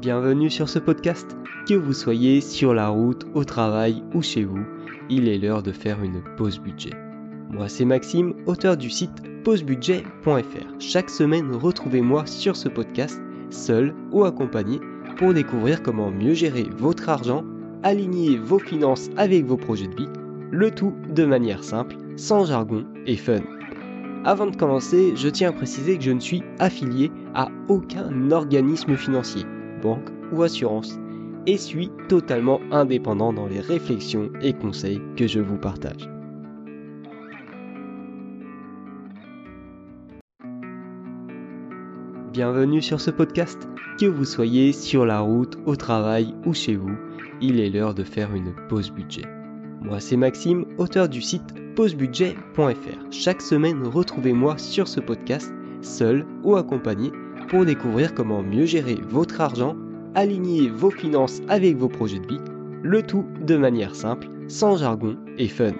Bienvenue sur ce podcast. Que vous soyez sur la route, au travail ou chez vous, il est l'heure de faire une pause budget. Moi c'est Maxime, auteur du site pausebudget.fr. Chaque semaine, retrouvez-moi sur ce podcast, seul ou accompagné, pour découvrir comment mieux gérer votre argent, aligner vos finances avec vos projets de vie, le tout de manière simple, sans jargon et fun. Avant de commencer, je tiens à préciser que je ne suis affilié à aucun organisme financier, banque ou assurance, et suis totalement indépendant dans les réflexions et conseils que je vous partage. Bienvenue sur ce podcast. Que vous soyez sur la route, au travail ou chez vous, il est l'heure de faire une pause budget. Moi c'est Maxime, auteur du site pausebudget.fr. Chaque semaine, retrouvez-moi sur ce podcast, seul ou accompagné, pour découvrir comment mieux gérer votre argent, aligner vos finances avec vos projets de vie, le tout de manière simple, sans jargon et fun.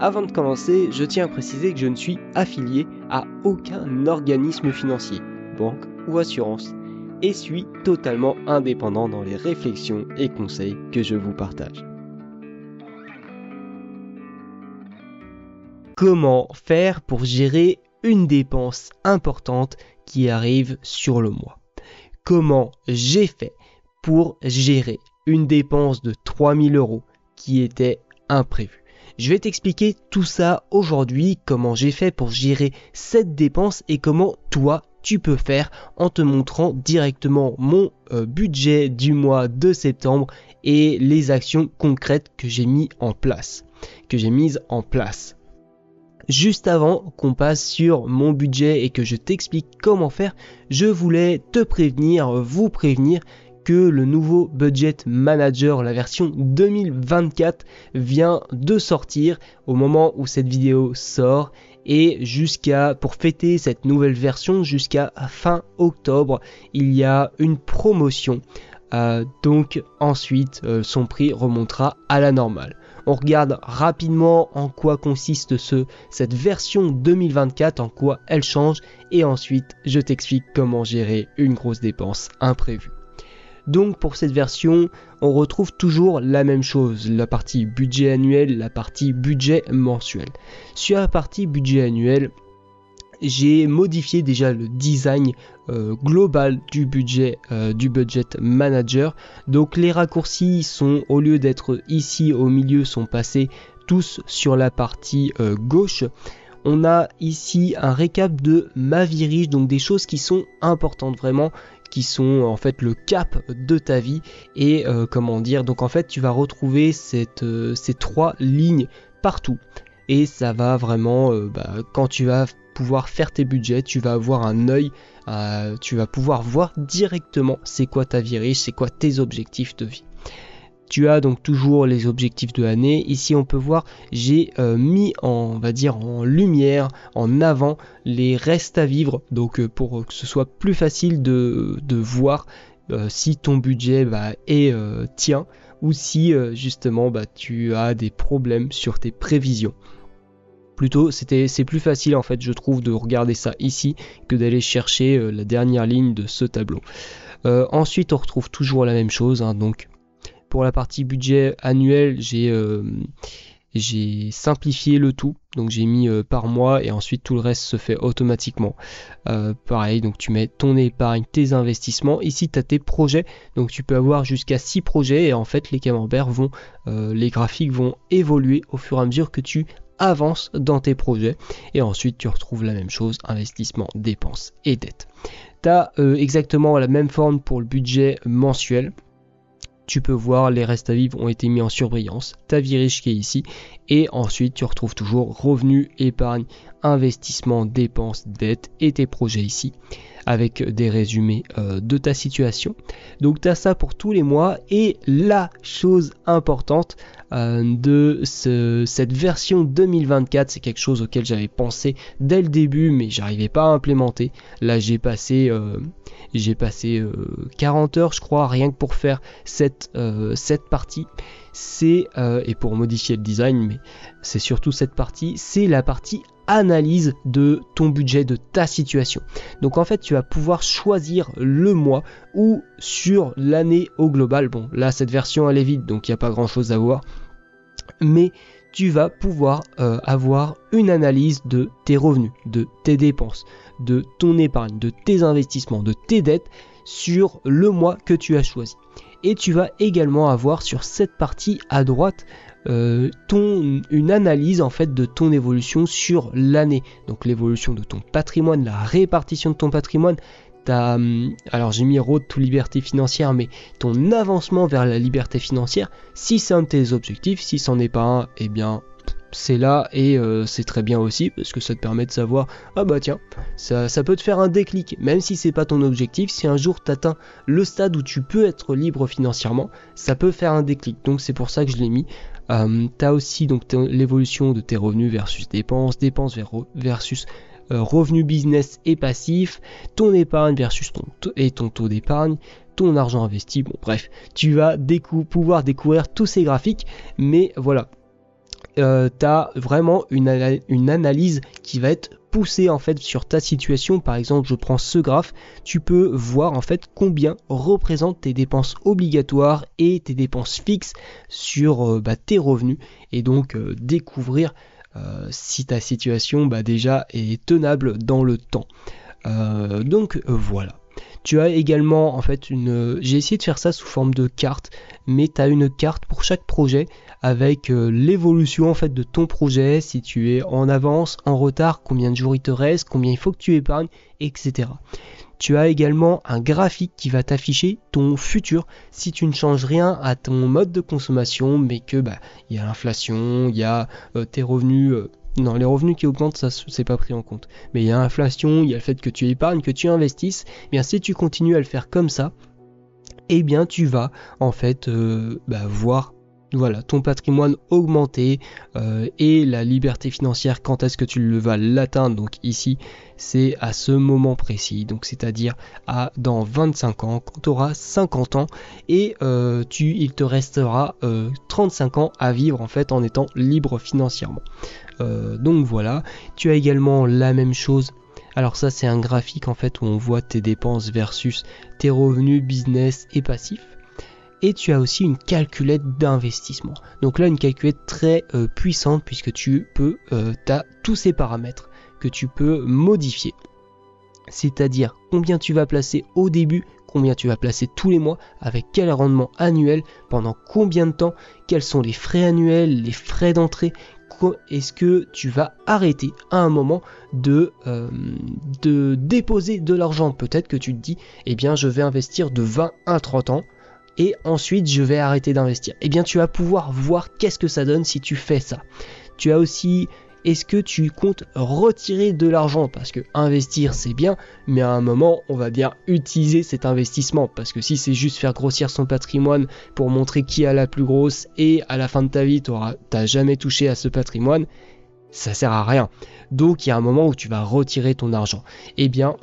Avant de commencer, je tiens à préciser que je ne suis affilié à aucun organisme financier, banque ou assurance, et suis totalement indépendant dans les réflexions et conseils que je vous partage. comment faire pour gérer une dépense importante qui arrive sur le mois. Comment j'ai fait pour gérer une dépense de 3000 euros qui était imprévue? Je vais t'expliquer tout ça aujourd'hui, comment j'ai fait pour gérer cette dépense et comment toi tu peux faire en te montrant directement mon euh, budget du mois de septembre et les actions concrètes que j'ai mis en place, que j'ai mises en place. Juste avant qu'on passe sur mon budget et que je t'explique comment faire, je voulais te prévenir, vous prévenir que le nouveau Budget Manager, la version 2024, vient de sortir au moment où cette vidéo sort et jusqu'à pour fêter cette nouvelle version jusqu'à fin octobre il y a une promotion. Euh, donc ensuite euh, son prix remontera à la normale on regarde rapidement en quoi consiste ce, cette version 2024, en quoi elle change, et ensuite je t'explique comment gérer une grosse dépense imprévue. Donc pour cette version, on retrouve toujours la même chose, la partie budget annuel, la partie budget mensuel. Sur la partie budget annuel, j'ai modifié déjà le design euh, global du budget euh, du budget manager. Donc les raccourcis sont au lieu d'être ici au milieu sont passés tous sur la partie euh, gauche. On a ici un récap de ma vie riche, donc des choses qui sont importantes vraiment, qui sont en fait le cap de ta vie et comment dire. Donc en fait tu vas retrouver ces trois lignes partout et ça va vraiment bah, quand tu vas faire tes budgets, tu vas avoir un œil, euh, tu vas pouvoir voir directement c'est quoi ta vie riche, c'est quoi tes objectifs de vie. Tu as donc toujours les objectifs de l'année. Ici, on peut voir, j'ai euh, mis en, va dire, en lumière, en avant les restes à vivre. Donc, euh, pour que ce soit plus facile de, voir si ton budget bah, est tien ou si justement bah, tu as des problèmes sur tes prévisions plutôt c'était c'est plus facile en fait je trouve de regarder ça ici que d'aller chercher euh, la dernière ligne de ce tableau. Euh, ensuite on retrouve toujours la même chose hein, donc pour la partie budget annuel j'ai euh, simplifié le tout. Donc j'ai mis par mois et ensuite tout le reste se fait automatiquement. Pareil donc tu mets ton épargne tes investissements. Ici tu as tes projets. Donc tu peux avoir jusqu'à 6 projets et en fait les camemberts vont les graphiques vont évoluer au fur et à mesure que tu avance dans tes projets. Et ensuite, tu retrouves la même chose, investissement, dépenses et dettes. Tu as euh, exactement la même forme pour le budget mensuel. Tu peux voir les restes à vivre ont été mis en surbrillance, ta vie riche qui est ici, et ensuite tu retrouves toujours revenus, épargne, investissement, dépenses, dettes et tes projets ici avec des résumés euh, de ta situation. Donc tu as ça pour tous les mois et la chose importante euh, de cette version 2024, c'est quelque chose auquel j'avais pensé dès le début mais j'arrivais pas à implémenter. Là j'ai passé euh, j'ai passé 40 heures je crois rien que pour faire cette, cette partie c'est, euh, et pour modifier le design, mais c'est surtout cette partie, c'est la partie analyse de ton budget, de ta situation. Donc en fait, tu vas pouvoir choisir le mois ou sur l'année au global. Bon, là, cette version, elle est vide, donc il n'y a pas grand-chose à voir. Mais tu vas pouvoir euh, avoir une analyse de tes revenus, de tes dépenses, de ton épargne, de tes investissements, de tes dettes sur le mois que tu as choisi. Et tu vas également avoir sur cette partie à droite euh, ton, une analyse en fait de ton évolution sur l'année. Donc l'évolution de ton patrimoine, la répartition de ton patrimoine. Hum, alors j'ai mis road to liberté financière, mais ton avancement vers la liberté financière, si c'est un de tes objectifs, si c'en est pas un, eh bien c'est là et euh, c'est très bien aussi parce que ça te permet de savoir ah bah tiens ça, peut te faire un déclic. Même si c'est pas ton objectif si un jour tu atteins le stade où tu peux être libre financièrement ça peut faire un déclic. Donc c'est pour ça que je l'ai mis. Euh, tu as aussi donc l'évolution de tes revenus versus dépenses dépenses versus euh, revenus business et passif ton épargne versus ton et ton taux d'épargne ton argent investi. Bon bref tu vas pouvoir découvrir tous ces graphiques mais voilà euh, tu as vraiment une, analyse qui va être poussée en fait sur ta situation. Par exemple, je prends ce graphe, tu peux voir en fait combien représentent tes dépenses obligatoires et tes dépenses fixes sur euh, bah, tes revenus et donc euh, découvrir si ta situation bah, déjà est tenable dans le temps. donc voilà. Tu as également en fait une. J'ai essayé de faire ça sous forme de carte, mais tu as une carte pour chaque projet avec euh, l'évolution en fait de ton projet, si tu es en avance, en retard, combien de jours il te reste, combien il faut que tu épargnes, etc. Tu as également un graphique qui va t'afficher ton futur si tu ne changes rien à ton mode de consommation, mais que bah y a l'inflation, il y a euh, tes revenus. Euh, non, les revenus qui augmentent, ça c'est pas pris en compte. Mais il y a l'inflation, il y a le fait que tu épargnes, que tu investisses. Eh bien si tu continues à le faire comme ça, eh bien tu vas en fait bah, voir voilà, ton patrimoine augmenté euh, et la liberté financière, quand est-ce que tu le vas l'atteindre? Donc ici, c'est à ce moment précis, donc c'est-à-dire à dans 25 ans, quand tu auras 50 ans et euh, tu, il te restera 35 euh, ans à vivre en fait en étant libre financièrement. donc voilà, tu as également la même chose. Alors ça c'est un graphique en fait où on voit tes dépenses versus tes revenus business et passifs et tu as aussi une calculette d'investissement. Donc là une calculette très euh, puissante puisque tu peux, euh, as tous ces paramètres que tu peux modifier. C'est-à-dire combien tu vas placer au début, combien tu vas placer tous les mois, avec quel rendement annuel, pendant combien de temps, quels sont les frais annuels, les frais d'entrée, est-ce que tu vas arrêter à un moment de, euh, de déposer de l'argent Peut-être que tu te dis, eh bien je vais investir de 20 à 30 ans et ensuite je vais arrêter d'investir. Eh bien tu vas pouvoir voir qu'est-ce que ça donne si tu fais ça. Tu as aussi est-ce que tu comptes retirer de l'argent? Parce que investir c'est bien, mais à un moment on va bien utiliser cet investissement. Parce que si c'est juste faire grossir son patrimoine pour montrer qui a la plus grosse et à la fin de ta vie tu n'as jamais touché à ce patrimoine, ça sert à rien. Donc il y a un moment où tu vas retirer ton argent. Eh bien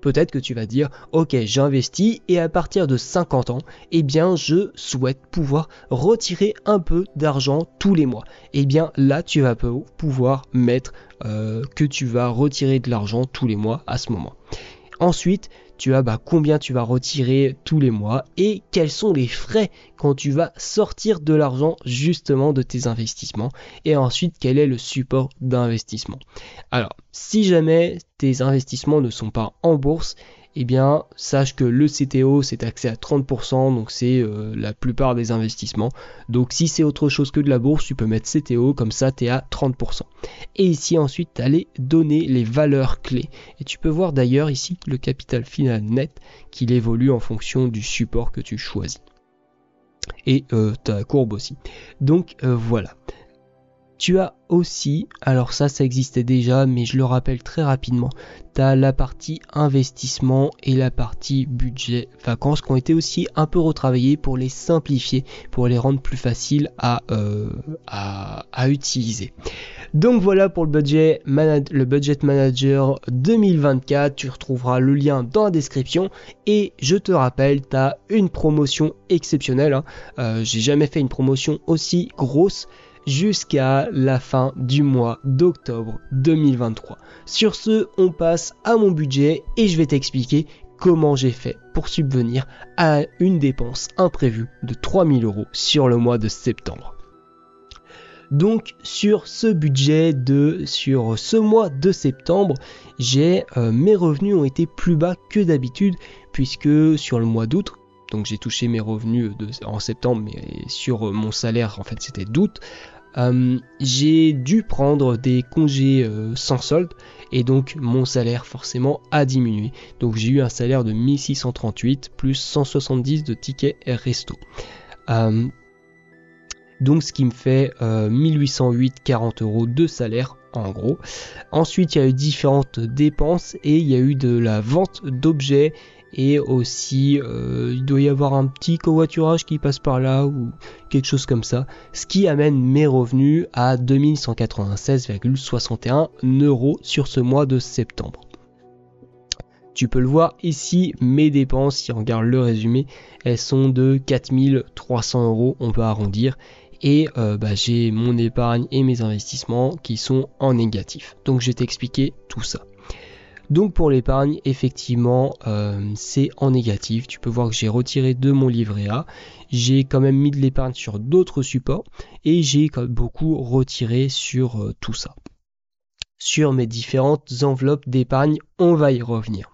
Peut-être que tu vas dire, ok, j'investis et à partir de 50 ans, eh bien, je souhaite pouvoir retirer un peu d'argent tous les mois. Eh bien, là, tu vas pouvoir mettre euh, que tu vas retirer de l'argent tous les mois à ce moment. Ensuite, tu as bah, combien tu vas retirer tous les mois et quels sont les frais quand tu vas sortir de l'argent justement de tes investissements et ensuite quel est le support d'investissement. Alors si jamais tes investissements ne sont pas en bourse, eh bien sache que le CTO c'est accès à 30%, donc c'est euh, la plupart des investissements. Donc si c'est autre chose que de la bourse, tu peux mettre CTO, comme ça tu es à 30%. Et ici ensuite tu allais donner les valeurs clés. Et tu peux voir d'ailleurs ici le capital final net qu'il évolue en fonction du support que tu choisis. Et euh, ta courbe aussi. Donc euh, voilà. Tu as aussi, alors ça ça existait déjà mais je le rappelle très rapidement, tu as la partie investissement et la partie budget vacances qui ont été aussi un peu retravaillées pour les simplifier, pour les rendre plus faciles euh, à, utiliser. Donc voilà pour le budget, le budget manager 2024. Tu retrouveras le lien dans la description. Et je te rappelle, tu as une promotion exceptionnelle. Hein. Euh, j'ai jamais fait une promotion aussi grosse jusqu'à la fin du mois d'octobre 2023. Sur ce, on passe à mon budget et je vais t'expliquer comment j'ai fait pour subvenir à une dépense imprévue de 3000 euros sur le mois de septembre. Donc sur ce budget de sur ce mois de septembre, j'ai euh, mes revenus ont été plus bas que d'habitude puisque sur le mois d'août, donc j'ai touché mes revenus en septembre mais sur mon salaire en fait c'était d'août, euh, j'ai dû prendre des congés euh, sans solde et donc mon salaire forcément a diminué. Donc j'ai eu un salaire de 1638 plus 170 de tickets resto. Donc ce qui me fait 1808,40 euros de salaire en gros. Ensuite il y a eu différentes dépenses et il y a eu de la vente d'objets et aussi euh, il doit y avoir un petit covoiturage qui passe par là ou quelque chose comme ça, ce qui amène mes revenus à 2196,61 euros sur ce mois de septembre. Tu peux le voir ici, mes dépenses, si on regarde le résumé, elles sont de 4300 euros, on peut arrondir. Et euh, bah, j'ai mon épargne et mes investissements qui sont en négatif. Donc je vais t'expliquer tout ça. Donc pour l'épargne, effectivement, euh, c'est en négatif. Tu peux voir que j'ai retiré de mon livret A. J'ai quand même mis de l'épargne sur d'autres supports et j'ai beaucoup retiré sur euh, tout ça. Sur mes différentes enveloppes d'épargne, on va y revenir.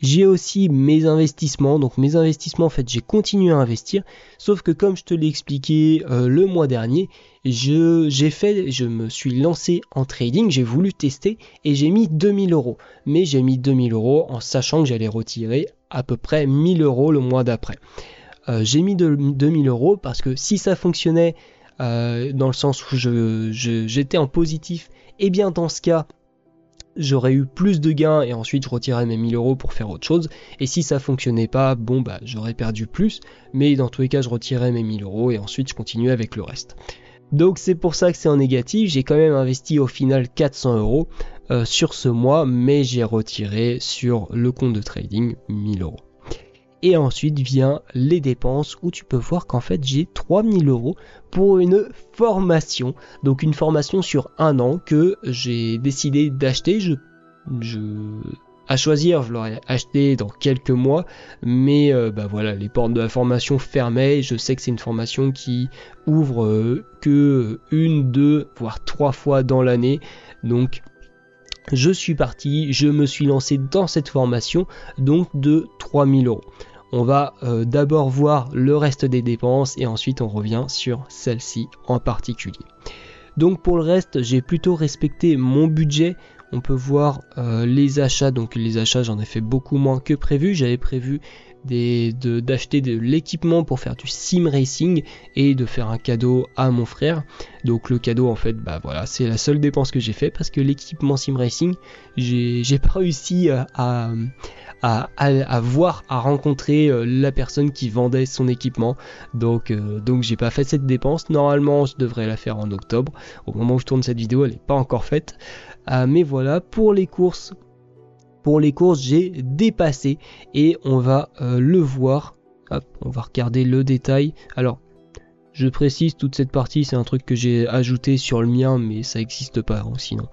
J'ai aussi mes investissements. Donc mes investissements, en fait, j'ai continué à investir. Sauf que comme je te l'ai expliqué euh, le mois dernier, je, j'ai fait, je me suis lancé en trading. J'ai voulu tester et j'ai mis 2000 euros. Mais j'ai mis 2000 euros en sachant que j'allais retirer à peu près 1000 euros le mois d'après. Euh, j'ai mis 2000 euros parce que si ça fonctionnait euh, dans le sens où je, j'étais en positif, et eh bien dans ce cas, j'aurais eu plus de gains et ensuite je retirerais mes 1000 euros pour faire autre chose. Et si ça fonctionnait pas, bon bah j'aurais perdu plus, mais dans tous les cas je retirerais mes 1000 euros et ensuite je continuais avec le reste. Donc c'est pour ça que c'est en négatif, j'ai quand même investi au final 400 euros euh, sur ce mois, mais j'ai retiré sur le compte de trading 1000 euros. Et ensuite vient les dépenses où tu peux voir qu'en fait j'ai 3000 euros pour une formation. Donc une formation sur un an que j'ai décidé d'acheter. Je, je, à choisir, je l'aurais acheté dans quelques mois, mais euh, bah voilà, les portes de la formation fermaient. Je sais que c'est une formation qui ouvre euh, que une, deux, voire trois fois dans l'année. Donc je suis parti, je me suis lancé dans cette formation, donc de 3000 euros. On va euh, d'abord voir le reste des dépenses et ensuite on revient sur celle-ci en particulier. Donc pour le reste, j'ai plutôt respecté mon budget. On peut voir euh, les achats, donc les achats j'en ai fait beaucoup moins que prévu. J'avais prévu d'acheter de, l'équipement pour faire du sim racing et de faire un cadeau à mon frère. Donc le cadeau en fait, bah voilà, c'est la seule dépense que j'ai fait parce que l'équipement sim racing, j'ai pas réussi à, à, voir, à rencontrer euh, la personne qui vendait son équipement. Donc, euh, donc j'ai pas fait cette dépense. Normalement, je devrais la faire en octobre. Au moment où je tourne cette vidéo, elle n'est pas encore faite. Euh, mais voilà, pour les courses, les courses, j'ai dépassé et on va le voir. on va regarder le détail. Alors, je précise, toute cette partie, c'est un truc que j'ai ajouté sur le mien, mais ça n'existe pas hein, sinon.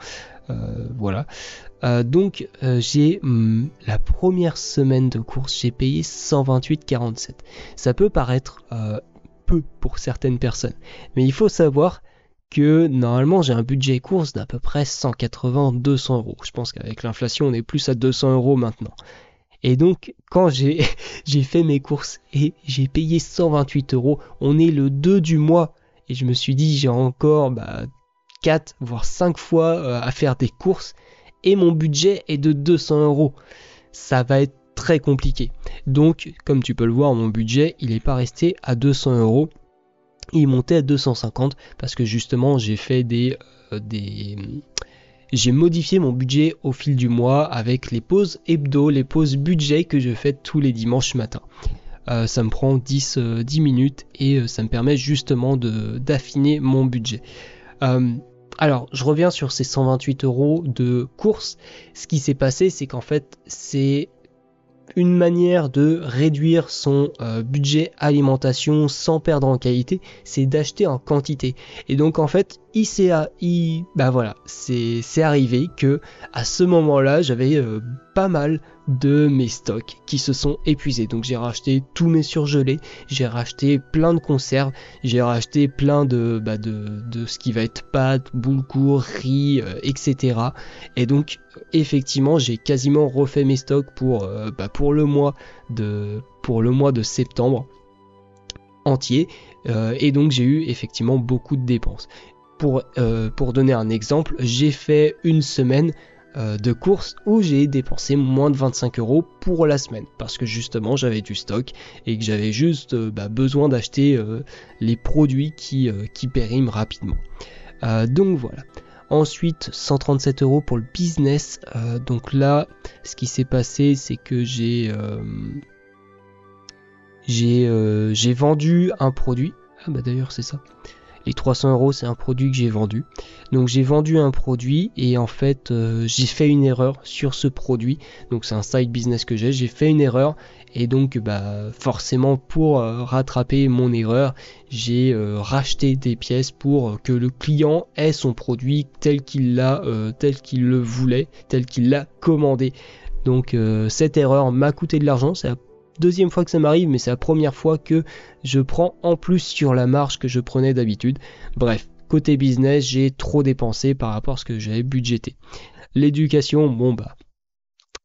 Euh, voilà. Euh, donc euh, j'ai hmm, la première semaine de course, j'ai payé 128,47. Ça peut paraître peu pour certaines personnes, mais il faut savoir que normalement j'ai un budget course d'à peu près 180-200 euros. Je pense qu'avec l'inflation on est plus à 200 euros maintenant. Et donc, quand j'ai fait mes courses et j'ai payé 128 euros, on est le 2 du mois. Et je me suis dit, j'ai encore bah, 4 voire 5 fois euh, à faire des courses et mon budget est de 200 euros. Ça va être très compliqué. Donc, comme tu peux le voir, mon budget, il n'est pas resté à 200 euros. Il montait à 250 parce que justement, j'ai fait des, euh, des j'ai modifié mon budget au fil du mois avec les pauses hebdo, les pauses budget que je fais tous les dimanches matin. Euh, ça me prend 10, 10 minutes et ça me permet justement d'affiner mon budget alors, je reviens sur ces 128 euros de course. Ce qui s'est passé, c'est qu'en fait, c'est une manière de réduire son euh, budget alimentation sans perdre en qualité, c'est d'acheter en quantité. Et donc en fait, il s'est bah voilà, c'est arrivé que à ce moment-là, j'avais euh, pas mal de mes stocks qui se sont épuisés. Donc j'ai racheté tous mes surgelés, j'ai racheté plein de conserves, j'ai racheté plein de, bah, de, de, ce qui va être pâtes, boules riz, euh, etc. Et donc effectivement j'ai quasiment refait mes stocks pour, euh, bah, pour, le, mois de, pour le mois de septembre entier. Et donc j'ai eu effectivement beaucoup de dépenses. Pour, pour donner un exemple, j'ai fait une semaine euh, de courses où j'ai dépensé moins de 25 euros pour la semaine parce que justement j'avais du stock et que j'avais juste euh, bah, besoin d'acheter euh, les produits qui, périment rapidement. donc voilà. Ensuite, 137 euros pour le business. donc là, ce qui s'est passé, c'est que j'ai vendu un produit. Ah bah d'ailleurs c'est ça. Les 300 euros, c'est un produit que j'ai vendu. Donc j'ai vendu un produit et en fait euh, j'ai fait une erreur sur ce produit. Donc c'est un side business que j'ai. J'ai fait une erreur et donc bah forcément pour euh, rattraper mon erreur, j'ai euh, racheté des pièces pour que le client ait son produit tel qu'il l'a, tel qu'il le voulait, tel qu'il l'a commandé. Donc cette erreur m'a coûté de l'argent, deuxième fois que ça m'arrive, mais c'est la première fois que je prends en plus sur la marge que je prenais d'habitude. Bref, côté business, j'ai trop dépensé par rapport à ce que j'avais budgété. L'éducation, bon bah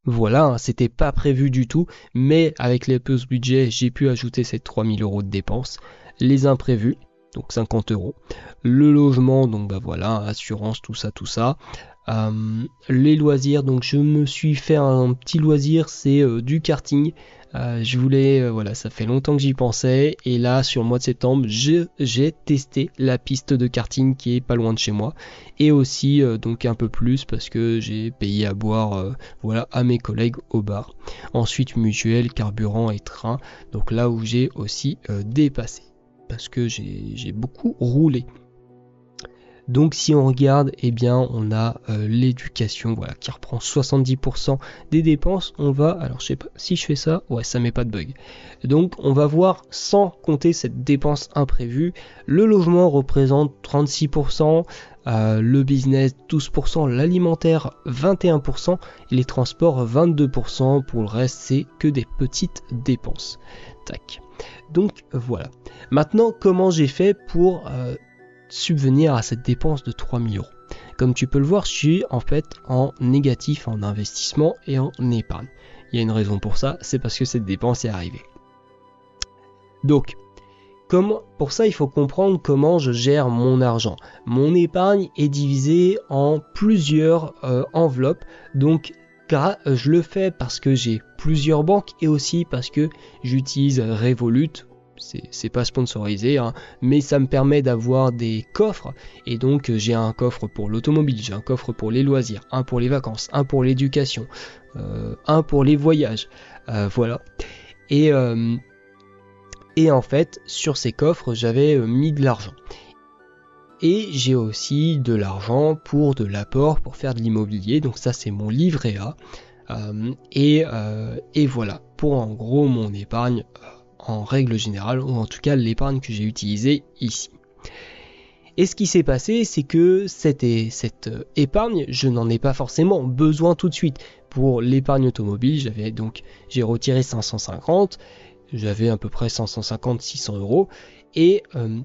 voilà, hein, c'était pas prévu du tout, mais avec les peu budget, j'ai pu ajouter ces 3000 euros de dépenses. Les imprévus, donc 50 euros. Le logement, donc bah voilà, assurance, tout ça, tout ça. Euh, les loisirs, donc je me suis fait un petit loisir, c'est euh, du karting. Euh, je voulais, euh, voilà, ça fait longtemps que j'y pensais. Et là, sur le mois de septembre, j'ai testé la piste de karting qui est pas loin de chez moi. Et aussi, euh, donc un peu plus parce que j'ai payé à boire, voilà, à mes collègues au bar. Ensuite, mutuel, carburant et train. Donc là où j'ai aussi dépassé. Parce que j'ai beaucoup roulé. Donc si on regarde, eh bien on a euh, l'éducation voilà, qui reprend 70% des dépenses. On va, alors je sais pas si je fais ça, ouais ça met pas de bug. Donc on va voir sans compter cette dépense imprévue. Le logement représente 36%, euh, le business 12%, l'alimentaire 21% et les transports 22%. Pour le reste c'est que des petites dépenses. Tac. Donc voilà. Maintenant comment j'ai fait pour euh, subvenir à cette dépense de 3000 euros. Comme tu peux le voir, je suis en fait en négatif en investissement et en épargne. Il y a une raison pour ça, c'est parce que cette dépense est arrivée. Donc, comme, pour ça, il faut comprendre comment je gère mon argent. Mon épargne est divisée en plusieurs euh, enveloppes. Donc, je le fais parce que j'ai plusieurs banques et aussi parce que j'utilise Revolut c'est pas sponsorisé, hein, mais ça me permet d'avoir des coffres. Et donc j'ai un coffre pour l'automobile, j'ai un coffre pour les loisirs, un pour les vacances, un pour l'éducation, euh, un pour les voyages. Euh, voilà. Et, euh, et en fait, sur ces coffres, j'avais mis de l'argent. Et j'ai aussi de l'argent pour de l'apport, pour faire de l'immobilier. Donc ça, c'est mon livret A. et, et voilà, pour en gros mon épargne en règle générale, ou en tout cas l'épargne que j'ai utilisée ici. Et ce qui s'est passé, c'est que cette, cette euh, épargne, je n'en ai pas forcément besoin tout de suite. Pour l'épargne automobile, j'avais donc j'ai retiré 550, j'avais à peu près 550-600 euros, et euh,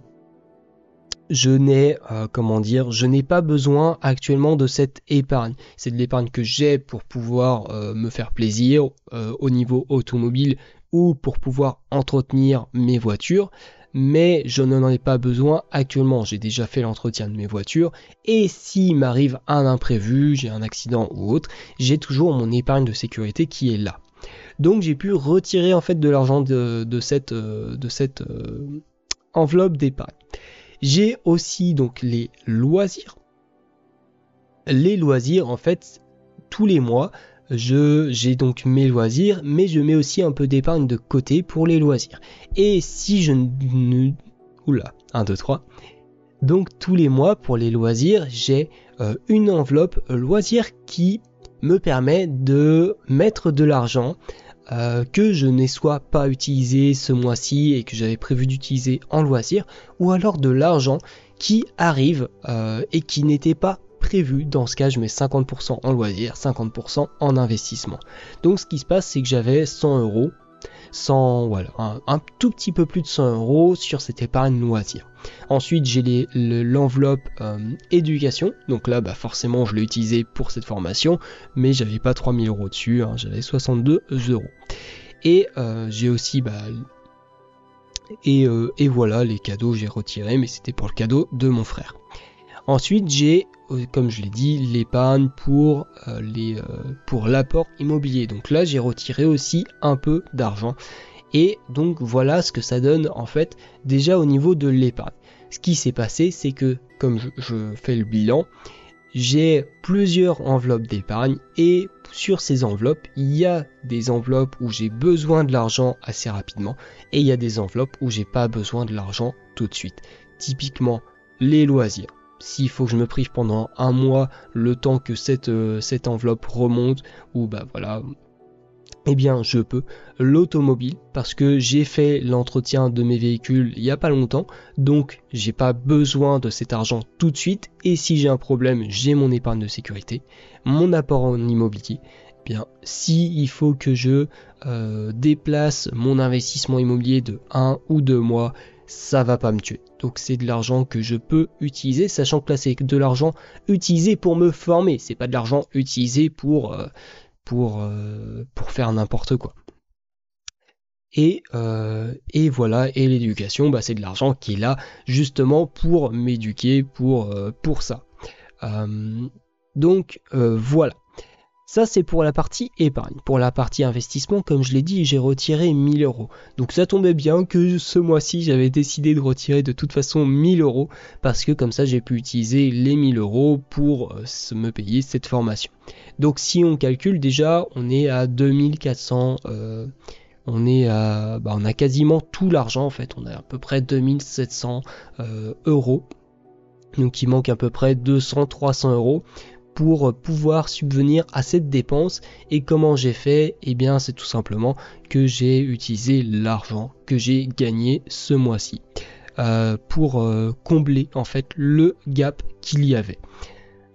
je n'ai euh, comment dire, je n'ai pas besoin actuellement de cette épargne. C'est de l'épargne que j'ai pour pouvoir me faire plaisir au niveau automobile ou pour pouvoir entretenir mes voitures, mais je n'en ai pas besoin actuellement. J'ai déjà fait l'entretien de mes voitures et s'il m'arrive un imprévu, j'ai un accident ou autre, j'ai toujours mon épargne de sécurité qui est là. Donc j'ai pu retirer en fait de l'argent de, cette, euh, euh, enveloppe d'épargne. J'ai aussi donc les loisirs. Les loisirs en fait tous les mois j'ai donc mes loisirs, mais je mets aussi un peu d'épargne de côté pour les loisirs. Et si je ne... Oula, 1, 2, 3. Donc tous les mois pour les loisirs, j'ai euh, une enveloppe loisirs qui me permet de mettre de l'argent euh, que je n'ai soit pas utilisé ce mois-ci et que j'avais prévu d'utiliser en loisir, ou alors de l'argent qui arrive euh, et qui n'était pas prévu. Dans ce cas, je mets 50% en loisir, 50% en investissement. Donc ce qui se passe, c'est que j'avais 100 euros 100, voilà, un, tout petit peu plus de 100 euros sur cette épargne loisir. Ensuite, j'ai l'enveloppe euh, éducation. Donc là, bah, forcément, je l'ai utilisé pour cette formation, mais j'avais pas 3000 euros dessus, hein, j'avais 62 euros. Et euh, j'ai aussi bah, et, euh, et, voilà les cadeaux j'ai retiré mais c'était pour le cadeau de mon frère ensuite j'ai comme je l'ai dit, l'épargne pour euh, euh, pour l'apport immobilier. Donc là, j'ai retiré aussi un peu d'argent. Et donc voilà ce que ça donne en fait déjà au niveau de l'épargne. Ce qui s'est passé, c'est que comme je, fais le bilan, j'ai plusieurs enveloppes d'épargne et sur ces enveloppes, il y a des enveloppes où j'ai besoin de l'argent assez rapidement et il y a des enveloppes où j'ai pas besoin de l'argent tout de suite. Typiquement les loisirs. S'il faut que je me prive pendant un mois le temps que cette, euh, cette enveloppe remonte, ou bah voilà, eh bien je peux. L'automobile, parce que j'ai fait l'entretien de mes véhicules il n'y a pas longtemps, donc j'ai pas besoin de cet argent tout de suite, et si j'ai un problème, j'ai mon épargne de sécurité, mon apport en immobilier. Eh bien, si il faut que je euh, déplace mon investissement immobilier de un ou deux mois, ça va pas me tuer. Donc c'est de l'argent que je peux utiliser, sachant que là c'est de l'argent utilisé pour me former, c'est pas de l'argent utilisé pour, euh, pour, euh, pour faire n'importe quoi. Et, euh, et, voilà, et l'éducation, bah, c'est de l'argent qui est là justement pour m'éduquer, pour, pour ça. donc voilà. Ça, c'est pour la partie épargne. Pour la partie investissement, comme je l'ai dit, j'ai retiré 1000 euros. Donc ça tombait bien que ce mois-ci, j'avais décidé de retirer de toute façon 1000 euros parce que comme ça, j'ai pu utiliser les 1000 euros pour euh, me payer cette formation. Donc si on calcule déjà, on est à 2400 euh, on est à, bah, on a quasiment tout l'argent en fait, on a à peu près 2700 euh, euros. Donc il manque à peu près 200-300 euros pour pouvoir subvenir à cette dépense. Et comment j'ai fait? Eh bien, c'est tout simplement que j'ai utilisé l'argent que j'ai gagné ce mois-ci euh, pour euh, combler en fait le gap qu'il y avait.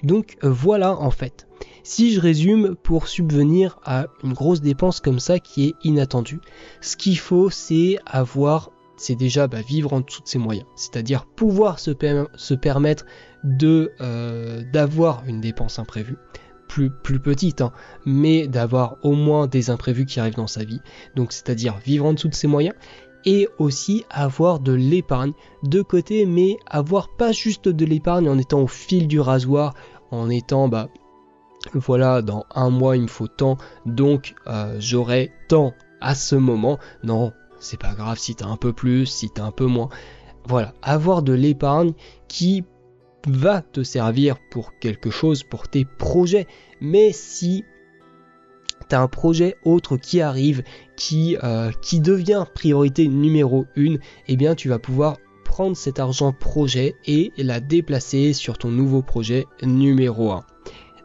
Donc euh, voilà en fait. Si je résume, pour subvenir à une grosse dépense comme ça qui est inattendue, ce qu'il faut c'est avoir c'est déjà bah, vivre en dessous de ses moyens, c'est-à-dire pouvoir se, permettre de euh, d'avoir une dépense imprévue, plus, plus petite, hein, mais d'avoir au moins des imprévus qui arrivent dans sa vie, donc c'est-à-dire vivre en dessous de ses moyens, et aussi avoir de l'épargne de côté, mais avoir pas juste de l'épargne en étant au fil du rasoir, en étant bah voilà, dans un mois il me faut tant, donc euh, j'aurai tant à ce moment. Non, c'est pas grave si t'as un peu plus, si t'as un peu moins. Voilà, avoir de l'épargne qui va te servir pour quelque chose, pour tes projets. Mais si t'as un projet autre qui arrive, qui, euh, devient priorité numéro une, eh bien tu vas pouvoir prendre cet argent projet et la déplacer sur ton nouveau projet numéro 1.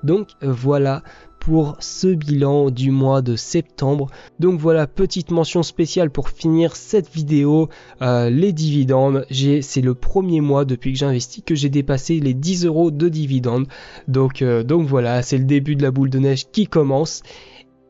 Donc voilà pour ce bilan du mois de septembre. Donc voilà, petite mention spéciale pour finir cette vidéo, euh, les dividendes. C'est le premier mois depuis que j'investis que j'ai dépassé les 10 euros de dividendes. Donc, euh, donc voilà, c'est le début de la boule de neige qui commence.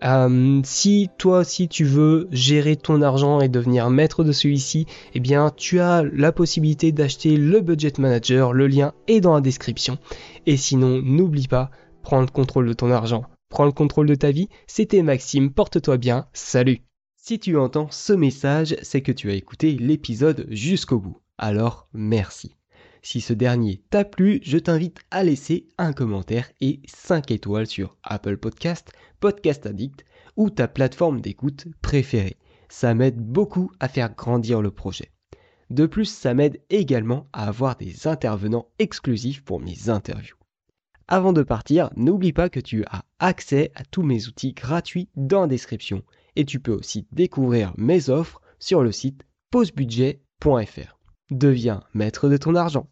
Euh, si toi aussi tu veux gérer ton argent et devenir maître de celui-ci, eh bien tu as la possibilité d'acheter le Budget Manager, le lien est dans la description. Et sinon, n'oublie pas, prendre contrôle de ton argent prends le contrôle de ta vie. C'était Maxime, porte-toi bien, salut Si tu entends ce message, c'est que tu as écouté l'épisode jusqu'au bout. Alors merci. Si ce dernier t'a plu, je t'invite à laisser un commentaire et 5 étoiles sur Apple Podcast, Podcast Addict ou ta plateforme d'écoute préférée. Ça m'aide beaucoup à faire grandir le projet. De plus, ça m'aide également à avoir des intervenants exclusifs pour mes interviews. Avant de partir, n'oublie pas que tu as accès à tous mes outils gratuits dans la description et tu peux aussi découvrir mes offres sur le site pausebudget.fr. Deviens maître de ton argent.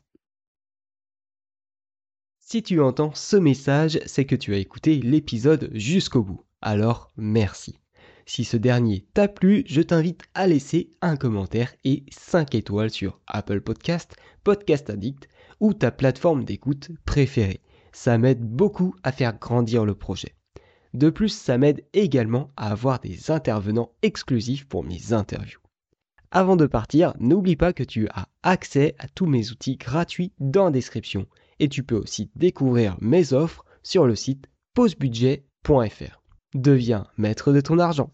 Si tu entends ce message, c'est que tu as écouté l'épisode jusqu'au bout. Alors merci. Si ce dernier t'a plu, je t'invite à laisser un commentaire et 5 étoiles sur Apple Podcast, Podcast Addict ou ta plateforme d'écoute préférée. Ça m'aide beaucoup à faire grandir le projet. De plus, ça m'aide également à avoir des intervenants exclusifs pour mes interviews. Avant de partir, n'oublie pas que tu as accès à tous mes outils gratuits dans la description et tu peux aussi découvrir mes offres sur le site pausebudget.fr. Deviens maître de ton argent.